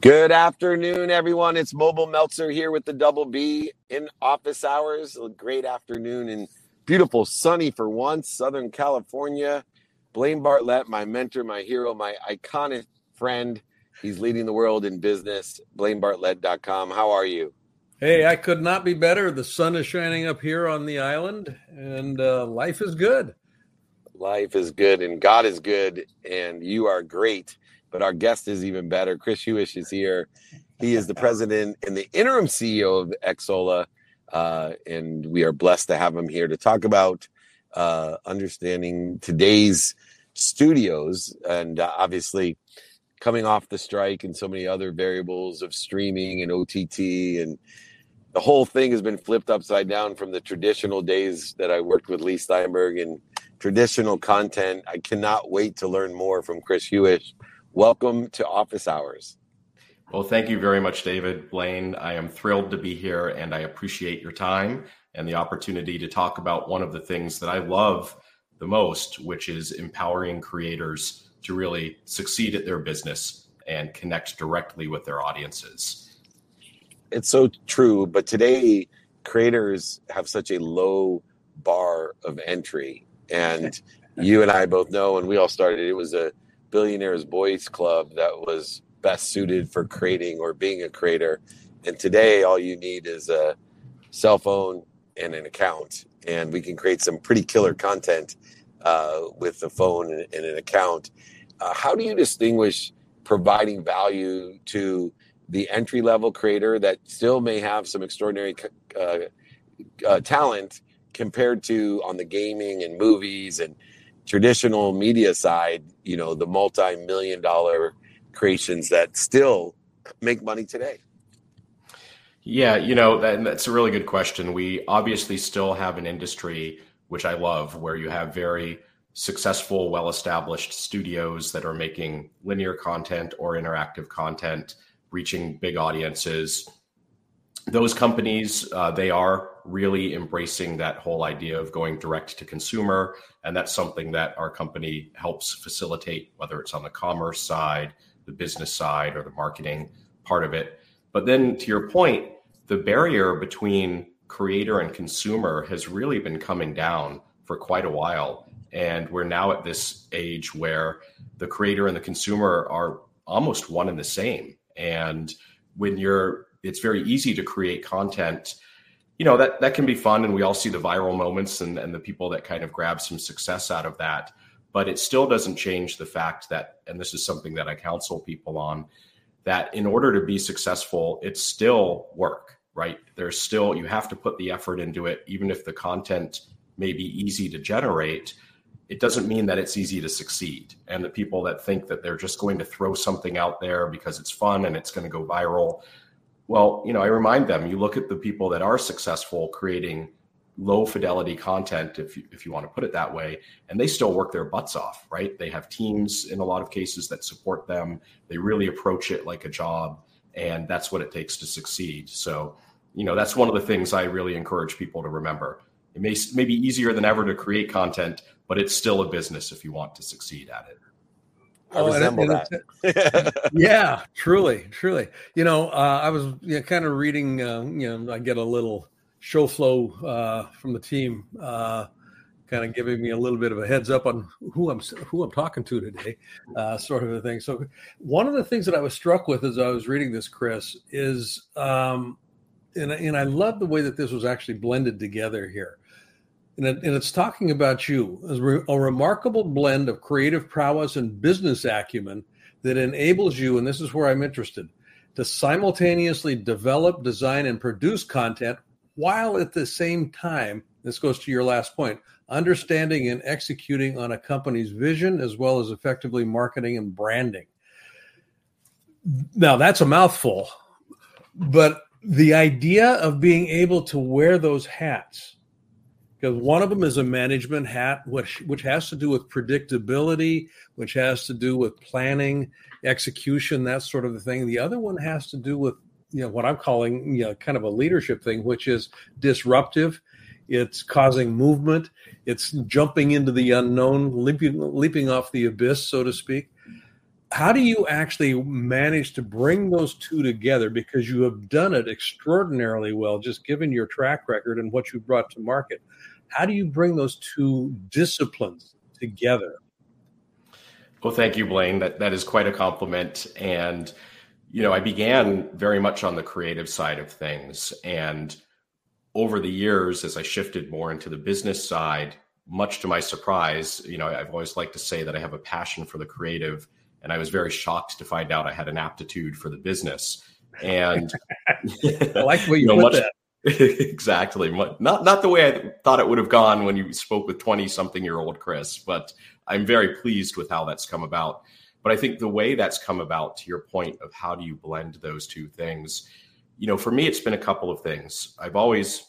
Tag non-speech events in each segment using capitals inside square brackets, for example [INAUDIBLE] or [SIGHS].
Good afternoon, everyone. It's Mobile Meltzer here with the Double B in office hours. A great afternoon and beautiful, sunny for once, Southern California. Blaine Bartlett, my mentor, my hero, my iconic friend. He's leading the world in business. BlaineBartlett.com. How are you? Hey, I could not be better. The sun is shining up here on the island, and uh, life is good. Life is good, and God is good, and you are great but our guest is even better. Chris Hewish is here. He is the president and the interim CEO of Xsolla, uh, and we are blessed to have him here to talk about uh, understanding today's studios and uh, obviously coming off the strike and so many other variables of streaming and OTT and the whole thing has been flipped upside down from the traditional days that I worked with Leigh Steinberg and traditional content. I cannot wait to learn more from Chris Hewish Welcome to Office Hours. Well, thank you very much, David Blaine. I am thrilled to be here and I appreciate your time and the opportunity to talk about one of the things that I love the most, which is empowering creators to really succeed at their business and connect directly with their audiences. It's so true, but today creators have such a low bar of entry. And [LAUGHS] you and I both know when we all started, it was a billionaires boys club that was best suited for creating or being a creator. And today all you need is a cell phone and an account. And we can create some pretty killer content uh, with the phone and, and an account. Uh, how do you distinguish providing value to the entry level creator that still may have some extraordinary uh, uh, talent compared to on the gaming and movies and traditional media side, you know, the multi-million dollar creations that still make money today? Yeah, you know, that, that's a really good question. We obviously still have an industry, which I love, where you have very successful, well established studios that are making linear content or interactive content, reaching big audiences. Those companies, uh, they are really embracing that whole idea of going direct to consumer and that's something that our company helps facilitate, whether it's on the commerce side, the business side, or the marketing part of it. But then to your point, the barrier between creator and consumer has really been coming down for quite a while. And we're now at this age where the creator and the consumer are almost one and the same. And when you're, it's very easy to create content. You know that that can be fun and we all see the viral moments and, and the people that kind of grab some success out of that but it still doesn't change the fact that and this is something that i counsel people on that in order to be successful it's still work right? There's still you have to put the effort into it even if the content may be easy to generate it doesn't mean that it's easy to succeed. And the people that think that they're just going to throw something out there because it's fun and it's going to go viral well, you know, I remind them you look at the people that are successful creating low fidelity content, if you, if you want to put it that way, and they still work their butts off, right? They have teams in a lot of cases that support them. They really approach it like a job, and that's what it takes to succeed. So, you know, that's one of the things I really encourage people to remember. It may, may be easier than ever to create content, but it's still a business if you want to succeed at it. I oh, resemble and that. yeah, truly, truly. You know, uh, I was you know, kind of reading. Uh, you know, I get a little show flow uh, from the team, uh, kind of giving me a little bit of a heads up on who I'm who I'm talking to today, uh, sort of a thing. So, one of the things that I was struck with as I was reading this, Chris, is, um, and and I love the way that this was actually blended together here and, it, and it's talking about you as a remarkable blend of creative prowess and business acumen that enables you, and this is where I'm interested, to simultaneously develop, design, and produce content while at the same time, this goes to your last point, understanding and executing on a company's vision as well as effectively marketing and branding. Now, that's a mouthful, but the idea of being able to wear those hats because one of them is a management hat, which which has to do with predictability, which has to do with planning, execution, that sort of thing. The other one has to do with you know what I'm calling you know kind of a leadership thing, which is disruptive. It's causing movement. It's jumping into the unknown, leaping leaping off the abyss, so to speak. How do you actually manage to bring those two together? Because you have done it extraordinarily well just given your track record and what you brought to market. How do you bring those two disciplines together? Well thank you blaine. That that is quite a compliment. And you know i began very much on the creative side of things. And over the years as i shifted more into the business side much to my surprise you know i've always liked to say that i have a passion for the creative and I was very shocked to find out I had an aptitude for the business. And [LAUGHS] I like way you, [LAUGHS] you know, put much, that. [LAUGHS] exactly, not not the way I thought it would have gone when you spoke with twenty something year old Chris, but I'm very pleased with how that's come about. But I think the way that's come about, to your point of how do you blend those two things, you know, for me, it's been a couple of things. I've always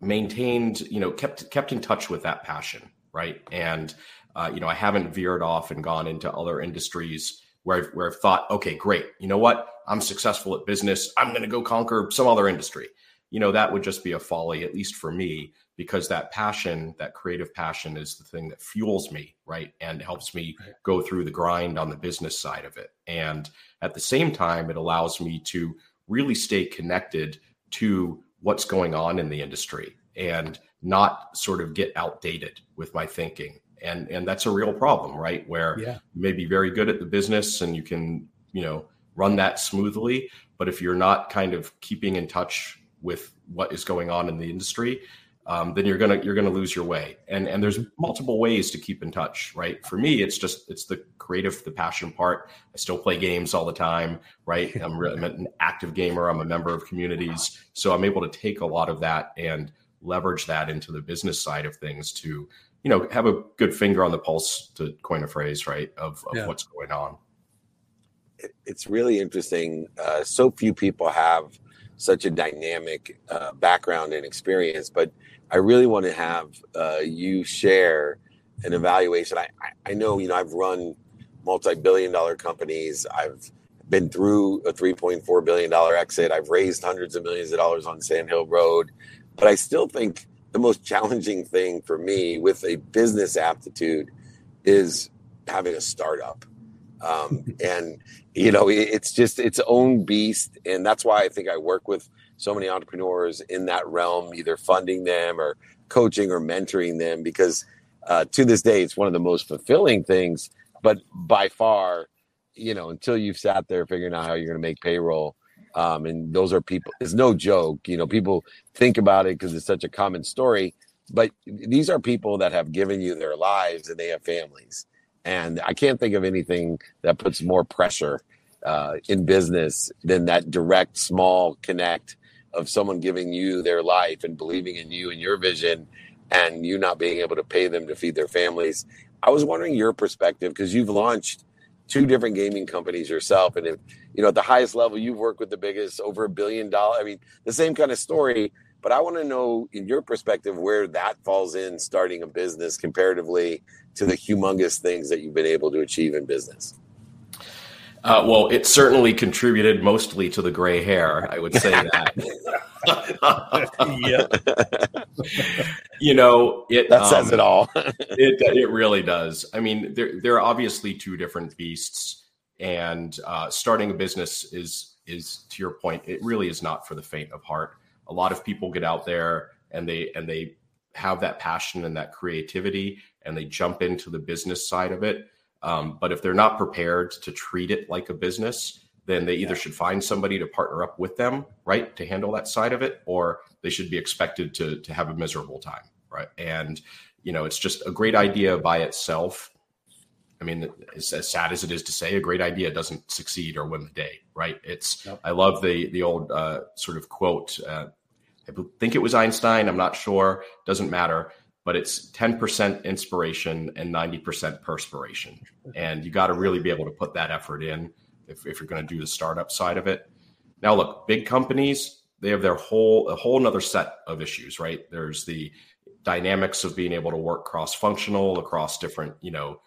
maintained, you know, kept kept in touch with that passion, right? And uh, you know, I haven't veered off and gone into other industries where I've, where I've thought, okay, great. You know what? I'm successful at business. I'm going to go conquer some other industry. You know, that would just be a folly, at least for me, because that passion, that creative passion is the thing that fuels me, right? And helps me go through the grind on the business side of it. And at the same time, it allows me to really stay connected to what's going on in the industry and not sort of get outdated with my thinking and and that's a real problem right? Where yeah. you may be very good at the business and you can you know run that smoothly but if you're not kind of keeping in touch with what is going on in the industry um, then you're gonna you're gonna lose your way. And and there's multiple ways to keep in touch right? For me it's just it's the creative the passion part. I still play games all the time right? [LAUGHS] I'm, I'm an active gamer. I'm a member of communities. So i'm able to take a lot of that and leverage that into the business side of things to you know have a good finger on the pulse to coin a phrase right of, of yeah. what's going on. It's really interesting uh, so few people have such a dynamic uh, background and experience but i really want to have uh, you share an evaluation. I, I know you know i've run multi-billion dollar companies. I've been through a 3.4 billion dollar exit. I've raised hundreds of millions of dollars on sand hill road but i still think the most challenging thing for me with a business aptitude is having a startup. Um, [LAUGHS] and you know, it's just its own beast, and that's why I think I work with so many entrepreneurs in that realm, either funding them or coaching or mentoring them, because uh, to this day, it's one of the most fulfilling things. But by far, you know, until you've sat there figuring out how you're going to make payroll, um, and those are people, it's no joke. You know, people think about it because it's such a common story, but these are people that have given you their lives and they have families. And I can't think of anything that puts more pressure uh, in business than that direct, small connect of someone giving you their life and believing in you and your vision and you not being able to pay them to feed their families. I was wondering your perspective because you've launched two different gaming companies yourself and if you know at the highest level you've worked with the biggest over a billion dollar i mean the same kind of story but i want to know in your perspective where that falls in starting a business comparatively to the humongous things that you've been able to achieve in business uh, well, it certainly contributed mostly to the gray hair. I would say [LAUGHS] that. yeah. [LAUGHS] you know, it that says um, it all. [LAUGHS] it it really does. I mean, there there are obviously two different beasts, and uh, starting a business is is to your point. It really is not for the faint of heart. A lot of people get out there and they and they have that passion and that creativity, and they jump into the business side of it um, but if they're not prepared to treat it like a business, then they either should find somebody to partner up with them, right, to handle that side of it, or they should be expected to to have a miserable time, right? And you know, it's just a great idea by itself. I mean, as, as sad as it is to say, a great idea doesn't succeed or win the day, right? It's. Yep. I love the the old uh, sort of quote. Uh, I think it was Einstein. I'm not sure. Doesn't matter but it's 10% inspiration and 90% perspiration. And you got to really be able to put that effort in if, if you're going to do the startup side of it. Now, look, big companies, they have their whole, a whole nother set of issues, right? There's the dynamics of being able to work cross functional across different, you know,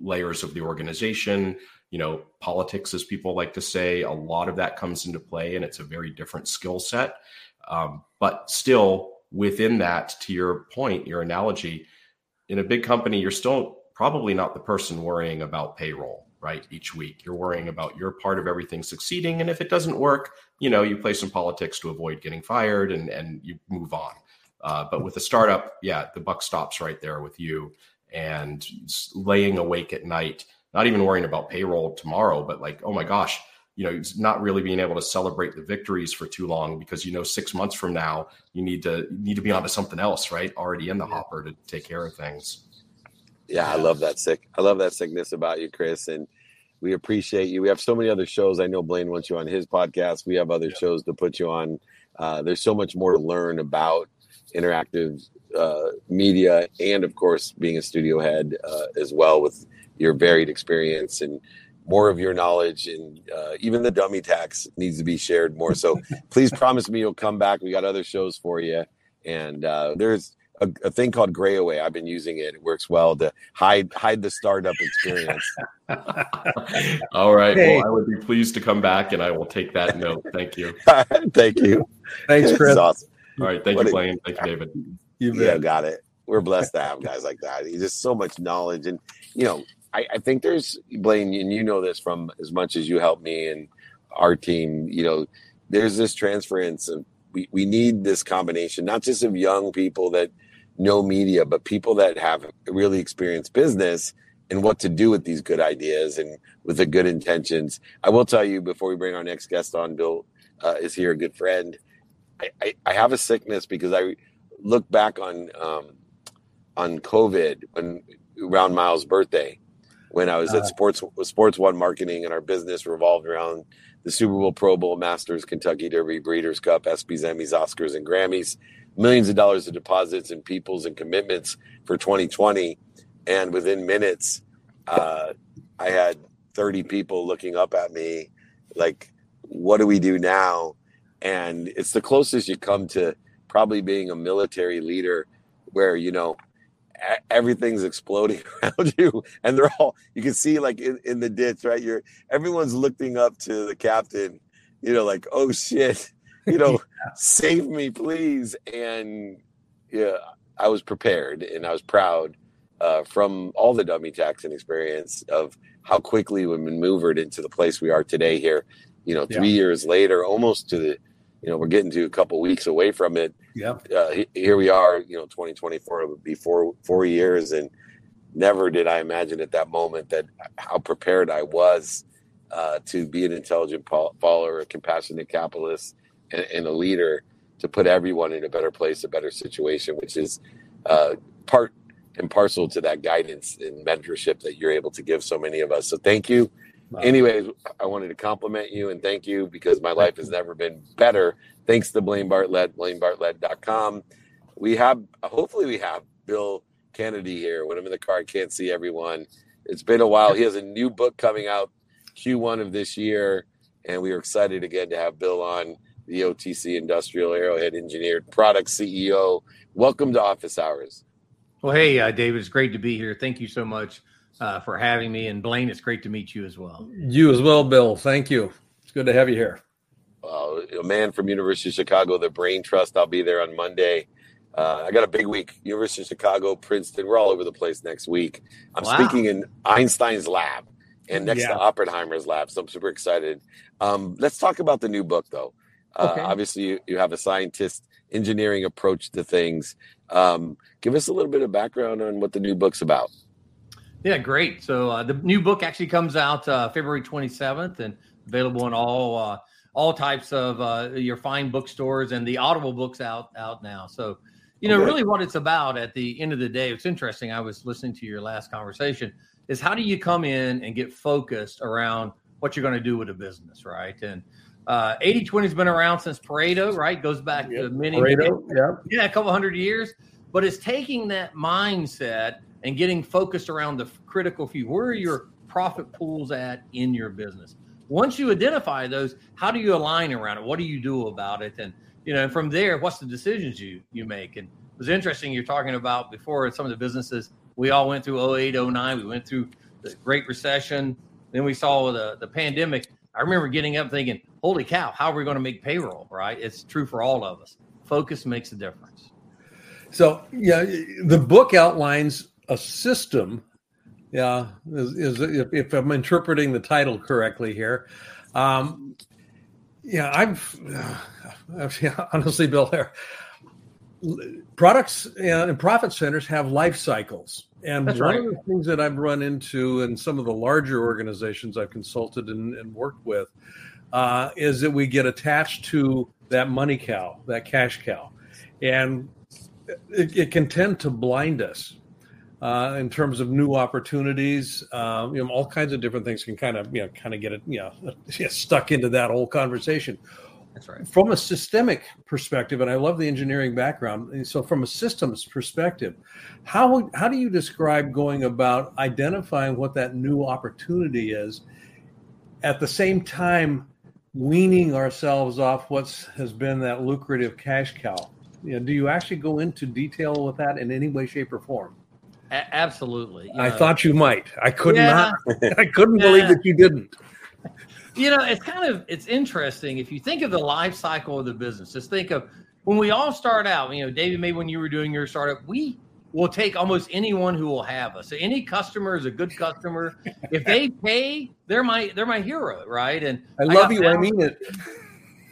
layers of the organization, you know, politics, as people like to say, a lot of that comes into play and it's a very different skill set. Um, but still, within that, to your point, your analogy, in a big company, you're still probably not the person worrying about payroll, right? Each week, you're worrying about your part of everything succeeding, and if it doesn't work, you know, you play some politics to avoid getting fired, and and you move on. Uh, but with a startup, yeah, the buck stops right there with you, and laying awake at night, not even worrying about payroll tomorrow, but like, oh my gosh, you know, not really being able to celebrate the victories for too long because you know six months from now you need to you need to be onto something else, right? Already in the hopper to take care of things. Yeah, I love that sick. I love that sickness about you, Chris, and we appreciate you. We have so many other shows. I know Blaine wants you on his podcast. We have other yeah. shows to put you on. Uh, there's so much more to learn about interactive uh, media, and of course, being a studio head uh, as well with your varied experience and more of your knowledge and uh, even the dummy tax needs to be shared more so [LAUGHS] please promise me you'll come back we got other shows for you and uh, there's a, a, thing called Grayaway. I've been using it. It works well to hide hide the startup experience. [LAUGHS] All right. Hey. Well, I would be pleased to come back, and I will take that note. Thank you. [LAUGHS] Thank you. Thanks, Chris. Awesome. All right. Thank what you, Blaine. Thank you, David. You yeah, got it. We're blessed to have guys like that. He's just so much knowledge, and you know, I, I think there's Blaine, and you know this from as much as you help me and our team. You know, there's this transference of we, we need this combination, not just of young people that know media, but people that have really experienced business and what to do with these good ideas and with the good intentions. I will tell you before we bring our next guest on, Bill uh, is here, a good friend. I, I, I, have a sickness because I look back on um, on COVID when around Miles' birthday, when I was uh, at Sports Sports One Marketing and our business revolved around the Super Bowl, Pro Bowl, Masters, Kentucky Derby, Breeders' Cup, ESPYS, Emmys, Oscars, and Grammys millions of dollars of deposits and peoples and commitments for 2020. And within minutes, uh, I had 30 people looking up at me like, what do we do now? And it's the closest you come to probably being a military leader where, you know, everything's exploding [LAUGHS] around you and they're all you can see like in, in the ditch right you're everyone's looking up to the captain you know like oh shit you know, [LAUGHS] yeah. save me, please. And yeah, I was prepared and I was proud uh, from all the dummy taxing experience of how quickly we maneuvered into the place we are today here. You know, three yeah. years later, almost to the, you know, we're getting to a couple weeks away from it. Yeah. Uh, here we are, you know, 2024 would be four, four years. And never did I imagine at that moment that how prepared I was uh, to be an intelligent follower, a compassionate capitalist, and, and, a leader to put everyone in a better place, a better situation, which is uh, part and parcel to that guidance and mentorship that you're able to give so many of us. So thank you. Anyways, I wanted to compliment you and thank you because my life has never been better. Thanks to Blaine Bartlett, blainebartlett.com. We have, hopefully, we have Bill Canady here. When I'm in the car, I can't see everyone. It's been a while. He has a new book coming out Q1 of this year, and we are excited again to have Bill on the OTC Industrial Arrowhead Engineered Product CEO. Welcome to Office Hours. Well, hey, uh, David, it's great to be here. Thank you so much uh, for having me. And Blaine, it's great to meet you as well. You as well, Bill. Thank you. It's good to have you here. Uh, a man from University of Chicago, the Brain Trust. I'll be there on Monday. Uh, I got a big week. University of Chicago, Princeton. We're all over the place next week. I'm wow. speaking in Einstein's lab and next yeah. to Oppenheimer's lab. So I'm super excited. Um, let's talk about the new book, though. Uh, okay. Obviously, you, you have a scientist engineering approach to things. Um, give us a little bit of background on what the new book's about. Yeah, great. So uh, the new book actually comes out uh, February 27th and available in all uh, all types of uh, your fine bookstores and the Audible books out out now. So you know, okay. really what it's about at the end of the day. It's interesting. I was listening to your last conversation. Is how do you come in and get focused around what you're going to do with a business, right? And uh, 80 20 has been around since Pareto, right? Goes back yep. to many, Pareto, yeah. yeah, a couple hundred years. But it's taking that mindset and getting focused around the critical few. Where are your profit pools at in your business? Once you identify those, how do you align around it? What do you do about it? And you know, from there, what's the decisions you you make? And it was interesting you're talking about before some of the businesses we all went through 08, 09, we went through the Great Recession, then we saw the the pandemic I remember getting up thinking, holy cow, how are we going to make payroll? Right? It's true for all of us. Focus makes a difference. So, yeah, the book outlines a system Yeah, is, is if, if, I'm interpreting the title correctly here. Um, yeah, I've [SIGHS] uh, honestly, Bill, there products and profit centers have life cycles. And That's one right. of the things that I've run into in some of the larger organizations I've consulted and, and worked with uh, is that we get attached to that money cow, that cash cow. And it, it can tend to blind us uh, in terms of new opportunities. Uh, you know, all kinds of different things can kind of, you know, kind of get it, you know, [LAUGHS] stuck into that whole conversation That's right. from a systemic perspective, and I love the engineering background. So, from a systems perspective, how how do you describe going about identifying what that new opportunity is, at the same time weaning ourselves off what has been that lucrative cash cow? You know, do you actually go into detail with that in any way, shape, or form? A- absolutely. You I know, thought you might. I could Yeah. not. [LAUGHS] I couldn't believe that you didn't. you know it's kind of it's interesting if you think of the life cycle of the business just think of when we all start out you know david maybe when you were doing your startup we will take almost anyone who will have us so any customer is a good customer if they pay they're my they're my hero right and I love you. I mean it.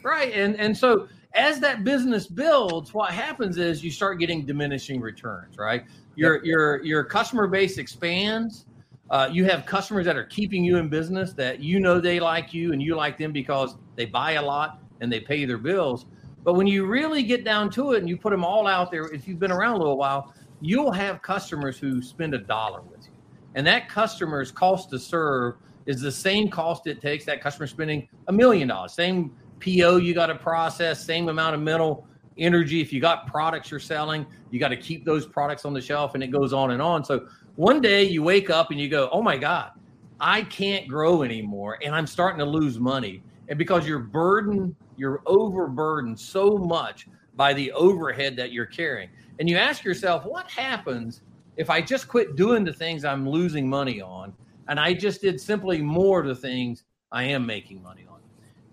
right and and so as that business builds what happens is you start getting diminishing returns right? Your your your customer base expands. Uh, you have customers that are keeping you in business that you know they like you and you like them because they buy a lot and they pay their bills. But when you really get down to it and you put them all out there if you've been around a little while you'll have customers who spend a dollar with you. And that customer's cost to serve is the same cost it takes that customer spending a million dollars same PO you got to process, same amount of mental energy. If you got products you're selling, you got to keep those products on the shelf and it goes on and on. So one day you wake up and you go, oh my God, I can't grow anymore and I'm starting to lose money. And because you're burdened, you're overburdened so much by the overhead that you're carrying. And you ask yourself, what happens if I just quit doing the things I'm losing money on and I just did simply more of the things I am making money on?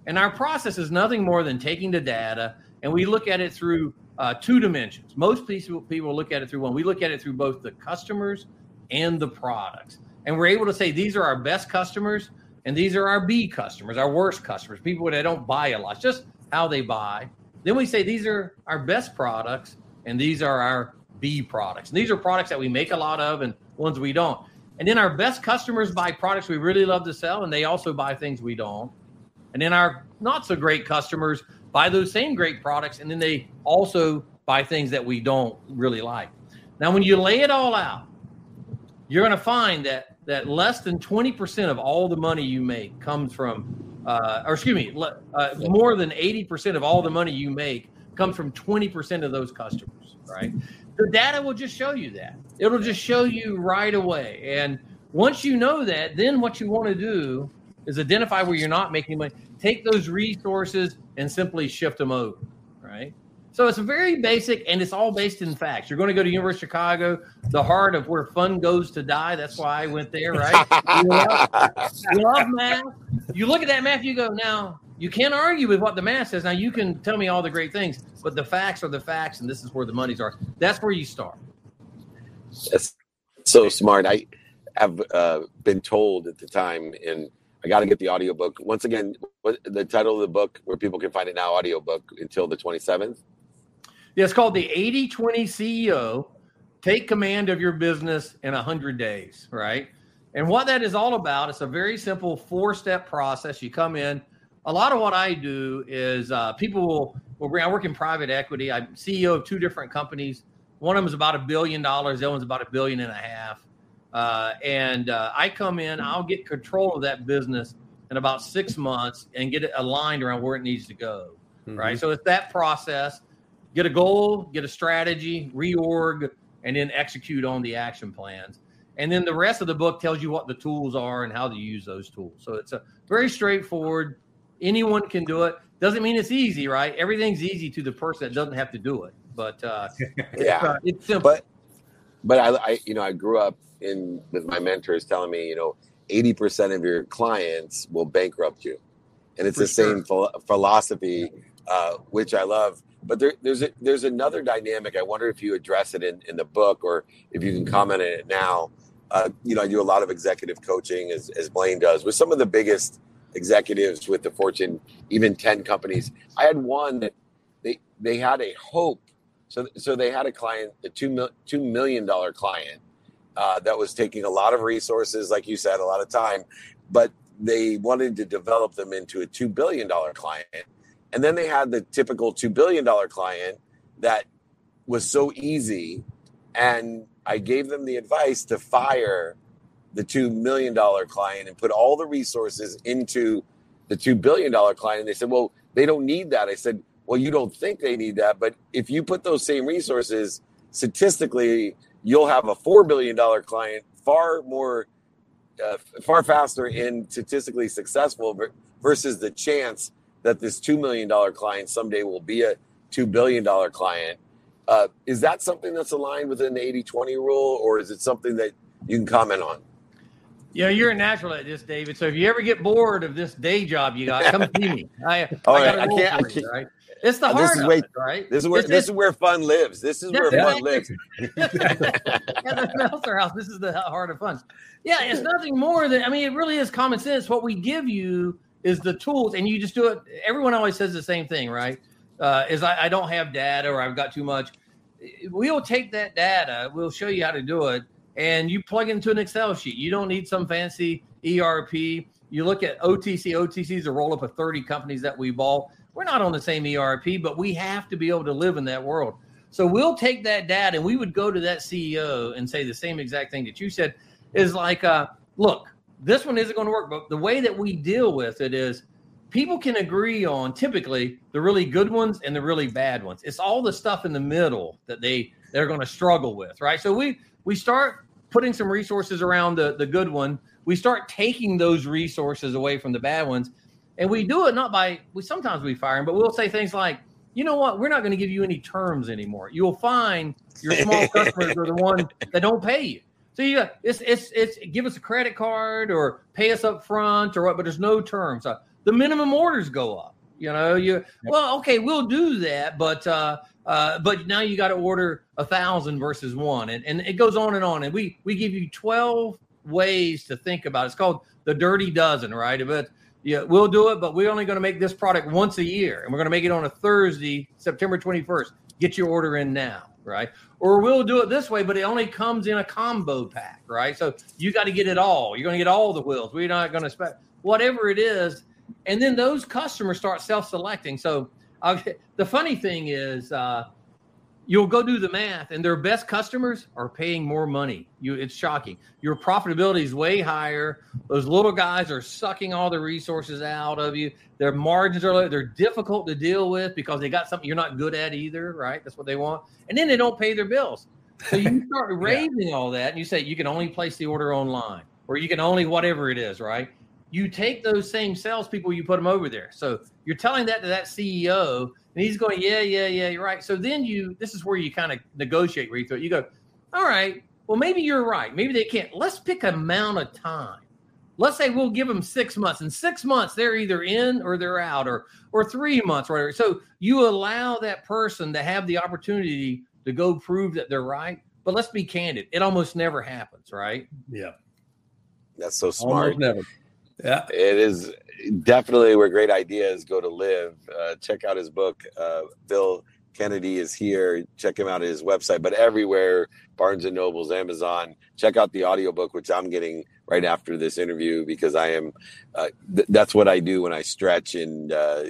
And our process is nothing more than taking the data and we look at it through uh, two dimensions. Most people, people look at it through one. We look at it through both the customers and the products. And we're able to say these are our best customers and these are our B customers, our worst customers, people that don't buy a lot, just how they buy. Then we say these are our best products and these are our B products. And these are products that we make a lot of and ones we don't. And then our best customers buy products we really love to sell and they also buy things we don't. And then our not so great customers buy those same great products and then they also buy things that we don't really like. Now, when you lay it all out, you're going to find that that less than 20% of all the money you make comes from, uh, or excuse me, uh, more than 80% of all the money you make comes from 20% of those customers, right? The data will just show you that. It'll just show you right away. And once you know that, then what you want to do is identify where you're not making money, take those resources and simply shift them over, right? So it's very basic and it's all based in facts. You're going to go to University of Chicago, the heart of where fun goes to die. That's why I went there, right? you, love, love math. You look at that math, you go, now you can't argue with what the math says. Now you can tell me all the great things, but the facts are the facts, and this is where the money's are. That's where you start. That's so smart. I have uh, been told at the time, and I got to get the audiobook. Once again, what the title of the book, where people can find it now, audiobook until the 27th. Yeah, it's called the 80 20 CEO Take Command of Your Business in 100 Days, right? And what that is all about, it's a very simple four step process. You come in. A lot of what I do is uh, people will, will bring, I work in private equity. I'm CEO of two different companies. One of them is about a billion dollars, the other one's about a billion and a half. Uh, and uh, I come in, I'll get control of that business in about six months and get it aligned around where it needs to go, right? So it's that process get a goal, get a strategy, reorg, and then execute on the action plans. And then the rest of the book tells you what the tools are and how to use those tools. So it's a very straightforward. Anyone can do it. Doesn't mean it's easy, right? Everything's easy to the person that doesn't have to do it. But uh, [LAUGHS] it's, Yeah. uh, it's simple. But but I, I you know I grew up in with my mentors telling me you know 80% of your clients will bankrupt you, and it's For the same phil- philosophy, uh, which I love. But there, there's a, there's another dynamic. I wonder if you address it in, in the book or if you can comment on it now. uh, you know, I do a lot of executive coaching as, as Blaine does with some of the biggest executives with the Fortune, even 10 companies. I had one that they, they had a hope. So, so they had a client, a two, $2 million client uh, that was taking a lot of resources, like you said, a lot of time, but they wanted to develop them into a $2 billion client. And then they had the typical $2 billion client that was so easy. And I gave them the advice to fire the $2 million client and put all the resources into the $2 billion client. And they said, well, they don't need that. I said, well, you don't think they need that. But if you put those same resources, statistically, you'll have a $4 billion client far more, uh, far faster and statistically successful versus the chance that this $2 million client someday will be a $2 billion client. Uh, is that something that's aligned within the 80 20 rule, or is it something that you can comment on? Yeah, you're a natural at this, David. So if you ever get bored of this day job you got, come see me. I, [LAUGHS] oh, I, I can't, I can't. right? It's the this is way, it, right? This is where it's, this is where fun lives. This is where fun lives. [LAUGHS] At the Meltzer House, this is the heart of fun. Yeah, it's nothing more than I mean, it really is common sense. What we give you is the tools, and you just do it. Everyone always says the same thing, right? Uh, is I, I don't have data or I've got too much. We'll take that data. We'll show you how to do it, and you plug it into an Excel sheet. You don't need some fancy ERP. You look at OTC. OTC is a roll up of 30 companies that we bought. We're not on the same ERP, but we have to be able to live in that world. So we'll take that data and we would go to that CEO and say the same exact thing that you said is like, uh, look, this one isn't going to work. But the way that we deal with it is people can agree on typically the really good ones and the really bad ones. It's all the stuff in the middle that they they're going to struggle with, right? So we we start putting some resources around the the good one. We start taking those resources away from the bad ones, and we do it not by we sometimes we fire them, but we'll say things like, you know what, we're not going to give you any terms anymore. You'll find your small [LAUGHS] customers are the ones that don't pay you. So you it's it's it's give us a credit card or pay us up front or what, but there's no terms. Uh, the minimum orders go up. You know, you well, okay, we'll do that, but uh, uh, but now you got to order a thousand versus one, and, and it goes on and on. And we we give you twelve ways to think about it. It's called the dirty dozen, right? But yeah, we'll do it, but we're only going to make this product once a year, and we're going to make it on a Thursday, September twenty first. Get your order in now, right? Or we'll do it this way, but it only comes in a combo pack, right? So you got to get it all. You're going to get all the wheels. We're not going to spec whatever it is and then those customers start self-selecting. So uh, the funny thing is, uh, you'll go do the math, and their best customers are paying more money. You, it's shocking. Your profitability is way higher. Those little guys are sucking all the resources out of you. Their margins are low. They're difficult to deal with because they got something you're not good at either, right? That's what they want. And then they don't pay their bills. So you [LAUGHS] start raising yeah. all that, and you say you can only place the order online, or you can only whatever it is, right? You take those same salespeople, you put them over there. So you're telling that to that CEO, and he's going, yeah, yeah, yeah, you're right. So then you, this is where you kind of negotiate where you throw, you go, all right, well, maybe you're right. Maybe they can't. Let's pick an amount of time. Let's say we'll give them six months. In six months, they're either in or they're out, or or three months, or whatever. So you allow that person to have the opportunity to go prove that they're right. But let's be candid; it almost never happens, right? Yeah, that's so smart. Almost never. Yeah, it is definitely where great ideas go to live. Uh, check out his book. Uh, Bill Canady is here. Check him out at his website, but everywhere Barnes and Nobles, Amazon. Check out the audiobook, which I'm getting right after this interview because I am. Uh, th- that's what I do when I stretch and uh,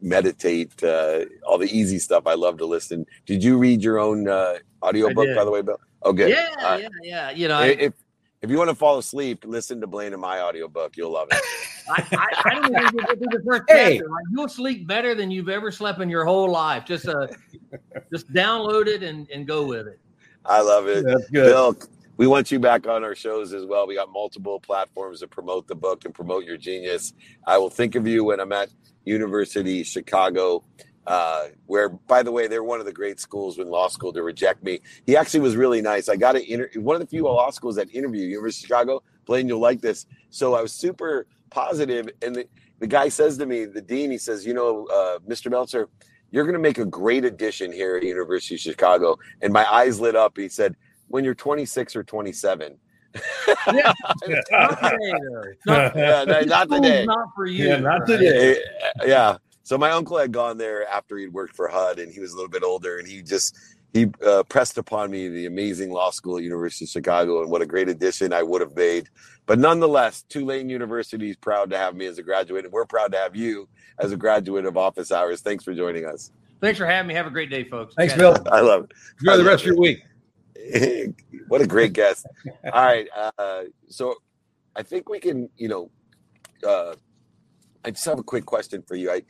meditate. Uh, all the easy stuff I love to listen. Did you read your own uh, audiobook, by the way, Bill? Okay. Yeah, uh, yeah, yeah. You know, if if you want to fall asleep, listen to Blaine and my audiobook. You'll love it. [LAUGHS] I, I, I, don't even do the first hey. chapter. Like, you'll sleep better than you've ever slept in your whole life. Just uh, [LAUGHS] just download it and, and go with it. I love it. That's good. Bill, we want you back on our shows as well. We got multiple platforms to promote the book and promote your genius. I will think of you when I'm at University Chicago uh, where, by the way, they're one of the great schools in law school to reject me. He actually was really nice. I got to inter- one of the few law schools that interview University of Chicago. Blaine, you'll like this. So I was super positive, and the, the guy says to me, the dean, he says, you know, uh, Mr. Meltzer, you're going to make a great addition here at University of Chicago. And my eyes lit up. He said, when you're 26 or 27, yeah, [LAUGHS] not today, not, yeah, not today. Not for you. Yeah, not today. Yeah. So my uncle had gone there after he'd worked for HUD, and he was a little bit older, and he just he uh, pressed upon me the amazing law school at University of Chicago, and what a great addition I would have made. But nonetheless, Tulane University is proud to have me as a graduate, and we're proud to have you as a graduate of Office Hours. Thanks for joining us. Thanks for having me. Have a great day, folks. Thanks, Bill. I love it. Enjoy the rest of your week. [LAUGHS] what a great guest. [LAUGHS] All right. Uh, so I think we can, you know, uh, I just have a quick question for you. I,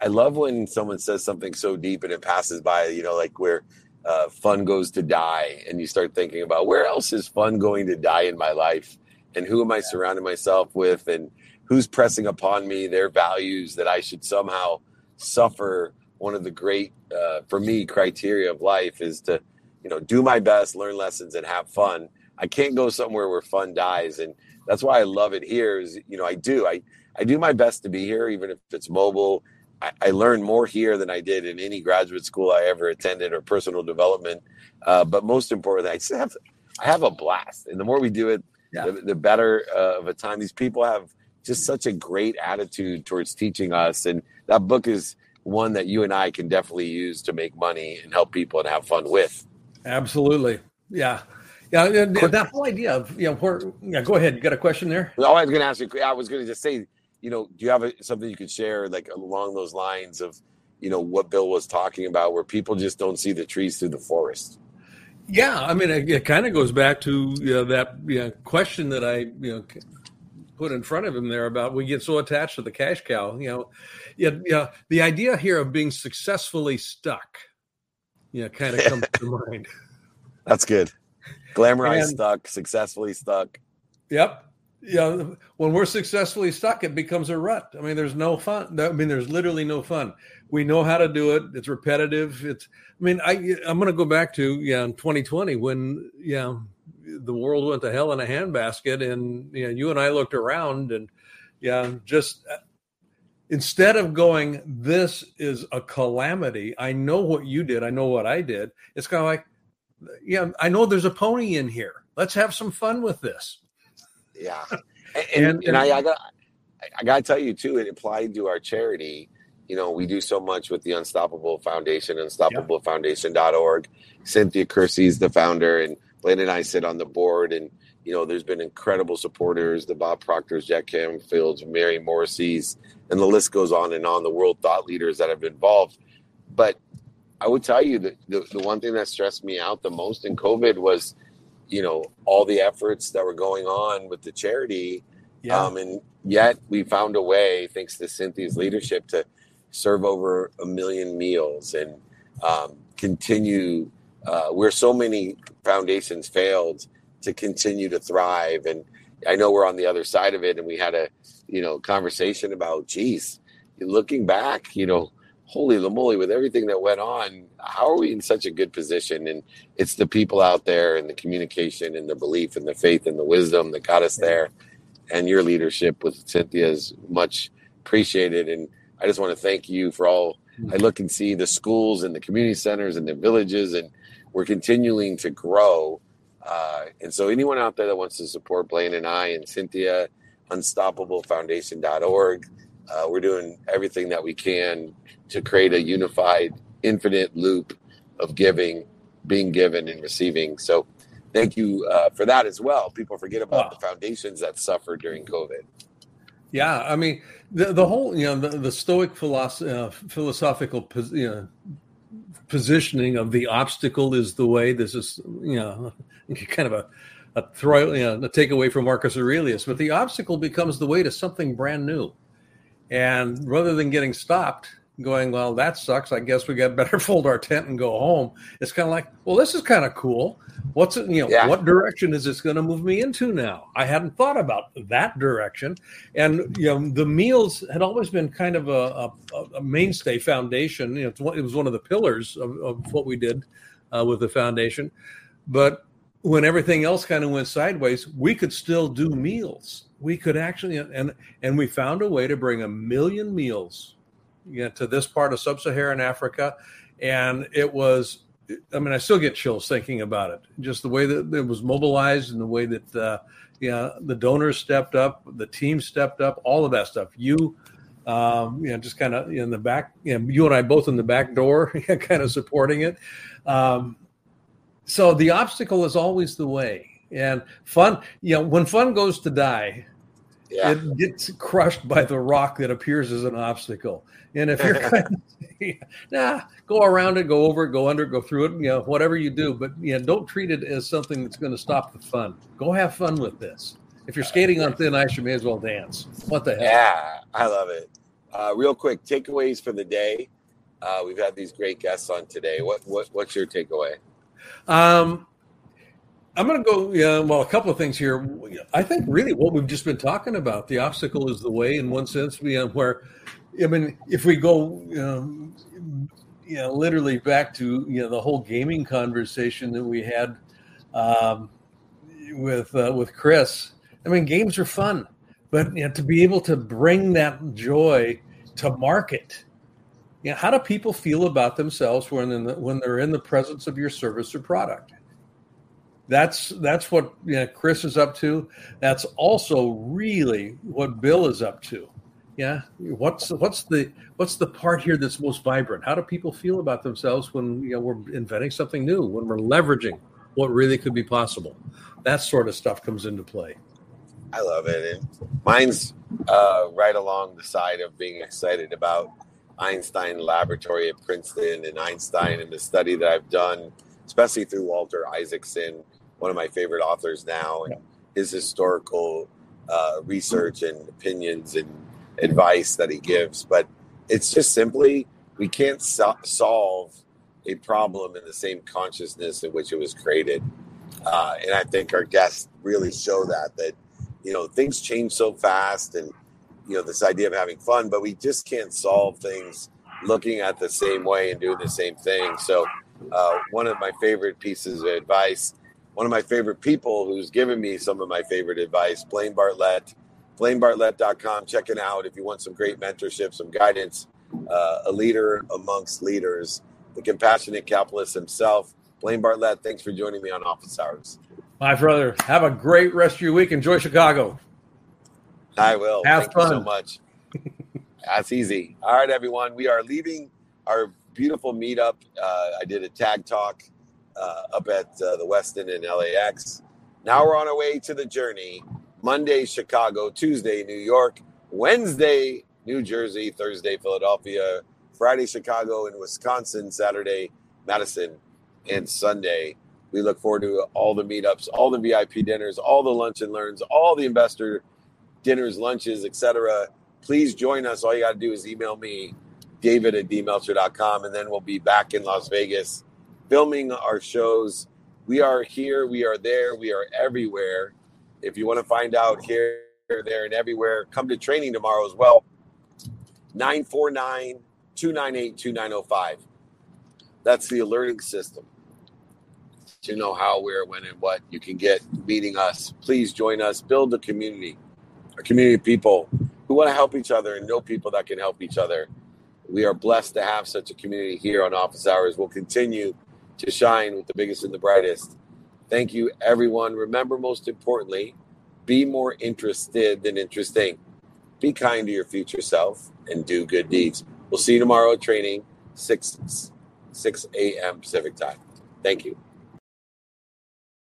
I love when someone says something so deep and it passes by, you know, like where uh, fun goes to die. And you start thinking about where else is fun going to die in my life? And who am I surrounding myself with? And who's pressing upon me their values that I should somehow suffer. One of the great, uh, for me, criteria of life is to, you know, do my best, learn lessons, and have fun. I can't go somewhere where fun dies, and that's why I love it here. Is you know, I do, I I do my best to be here, even if it's mobile. I, learned more here than I did in any graduate school I ever attended or personal development. Uh, but most importantly, I just have I have a blast, and the more we do it, yeah. the, the, better uh, of a time. These people have just such a great attitude towards teaching us, and that book is one that you and I can definitely use to make money and help people and have fun with. Absolutely, yeah. Yeah, that whole idea of you know, where, yeah. Go ahead. You got a question there? Well, I was going to ask you. I was going to just say, you know, do you have a, something you could share like along those lines of, you know, what Bill was talking about, where people just don't see the trees through the forest? Yeah, I mean, it, it kind of goes back to you know, that you know, question that I you know put in front of him there about we get so attached to the cash cow. You know, yeah, yeah. The idea here of being successfully stuck, you know, kind of [LAUGHS] comes to mind. That's good. Glamorized and, stuck, successfully stuck. Yep. Yeah. When we're successfully stuck, it becomes a rut. I mean, there's no fun. I mean, there's literally no fun. We know how to do it. It's repetitive. It's. I mean, I I'm going to go back to yeah, in 2020 when yeah the world went to hell in a handbasket and you know you and i looked around and yeah just uh, instead of going this is a calamity i know what you did i know what i did it's kind of like yeah i know there's a pony in here let's have some fun with this yeah [LAUGHS] and, and, and, and I, I got i got to tell you too it applied to our charity you know we do so much with the unstoppable foundation unstoppablefoundation.org cynthia kersey is the founder and Lynn and I sit on the board, and you know, there's been incredible supporters: the Bob Proctors, Jack Canfields, Mary Morrissey's, and the list goes on and on. The world thought leaders that have been involved. But I would tell you that the, the one thing that stressed me out the most in COVID was, you know, all the efforts that were going on with the charity. Yeah. Um, and yet we found a way, thanks to Cynthia's leadership, to serve over a million meals and um, continue uh, where so many foundations failed to continue to thrive. And I know we're on the other side of it, and we had a you know conversation about, geez, looking back, you know, holy moly, with everything that went on, how are we in such a good position? And it's the people out there, and the communication, and the belief, and the faith, and the wisdom that got us there. And your leadership with Cynthia is much appreciated. And I just want to thank you for all. I look and see the schools and the community centers and the villages and we're continuing to grow. Uh, and so, anyone out there that wants to support Blaine and I and Cynthia, unstoppablefoundation.org, uh, we're doing everything that we can to create a unified, infinite loop of giving, being given, and receiving. So, thank you uh, for that as well. People forget about wow. the foundations that suffered during COVID. Yeah, I mean the the whole you know the, the Stoic philosoph- uh, philosophical you know positioning of the obstacle is the way. This is, you know, [LAUGHS] kind of a, a throw, you know, a takeaway from Marcus Aurelius. But the obstacle becomes the way to something brand new. And rather than getting stopped, going, well, that sucks. I guess we got better [LAUGHS] fold our tent and go home. It's kind of like, well, this is kind of cool. What's it, you know, yeah. what direction is this going to move me into now? I hadn't thought about that direction. And, you know, the meals had always been kind of a, a, a mainstay foundation. You know, it was one of the pillars of, of what we did uh, with the foundation. But when everything else kind of went sideways, we could still do meals. We could actually, and and we found a way to bring a million meals you know, to this part of sub-Saharan Africa, and it was I mean, I still get chills thinking about it. Just the way that it was mobilized and the way that, uh, the donors stepped up, the team stepped up, all of that stuff. You, um, you know, just kind of in the back, you, know, you and I both in the back door, [LAUGHS] kind of supporting it. Um, so the obstacle is always the way. And fun, you know, when fun goes to die, yeah. it gets crushed by the rock that appears as an obstacle. And if you're [LAUGHS] kind of, [LAUGHS] nah, go around it, go over it, go under it, go through it, you know, whatever you do, but yeah, don't treat it as something that's going to stop the fun. Go have fun with this. If you're skating on thin ice, you may as well dance. What the hell? Yeah, I love it. Uh, real quick, takeaways for the day. Uh, we've had these great guests on today. What, what what's your takeaway? Um, I'm going to go. Yeah, well, a couple of things here. I think really what we've just been talking about. The obstacle is the way, in one sense. We uh, where, I mean, if we go, um, you know, literally back to you know the whole gaming conversation that we had um, with uh, with Chris. I mean, games are fun, but you know, to be able to bring that joy to market. You know, how do people feel about themselves when the, when they're in the presence of your service or product? That's that's what you know, Chris is up to. That's also really what Bill is up to. Yeah, what's what's the what's the part here that's most vibrant? How do people feel about themselves when you know we're inventing something new? When we're leveraging what really could be possible? That sort of stuff comes into play. I love it, and mine's uh, right along the side of being excited about Einstein Laboratory at Princeton and Einstein and the study that I've done, especially through Walter Isaacson one of my favorite authors now, and his historical uh, research and opinions and advice that he gives. But it's just simply we can't so- solve a problem in the same consciousness in which it was created. Uh, and I think our guests really show that that you know things change so fast, and you know this idea of having fun, but we just can't solve things looking at the same way and doing the same thing. So, uh, one of my favorite pieces of advice one of my favorite people who's given me some of my favorite advice, Blaine Bartlett, blainebartlett.com. Check it out if you want some great mentorship, some guidance, uh, a leader amongst leaders, the compassionate capitalist himself. Blaine Bartlett, thanks for joining me on Office Hours. My brother, have a great rest of your week. Enjoy Chicago. I will. Have Thank fun. you so much. [LAUGHS] That's easy. All right, everyone. We are leaving our beautiful meetup. Uh, I did a tag talk uh, up at uh, the Westin in LAX. Now we're on our way to the journey. Monday, Chicago. Tuesday, New York. Wednesday, New Jersey. Thursday, Philadelphia. Friday, Chicago and Wisconsin. Saturday, Madison. And Sunday, we look forward to all the meetups, all the VIP dinners, all the lunch and learns, all the investor dinners, lunches, etc. Please join us. All you got to do is email me, david at dmeltzer.com, and then we'll be back in Las Vegas filming our shows. We are here, we are there, we are everywhere. If you want to find out here, there, and everywhere, come to training tomorrow as well. 949 298 2905. That's the alerting system to know how, where, when, and what you can get meeting us. Please join us, build the community, a community of people who want to help each other and know people that can help each other. We are blessed to have such a community here on Office Hours. We'll continue to shine with the biggest and the brightest. Thank you, everyone. Remember, most importantly, be more interested than interesting. Be kind to your future self and do good deeds. We'll see you tomorrow at training, 6, 6 a.m. Pacific time. Thank you.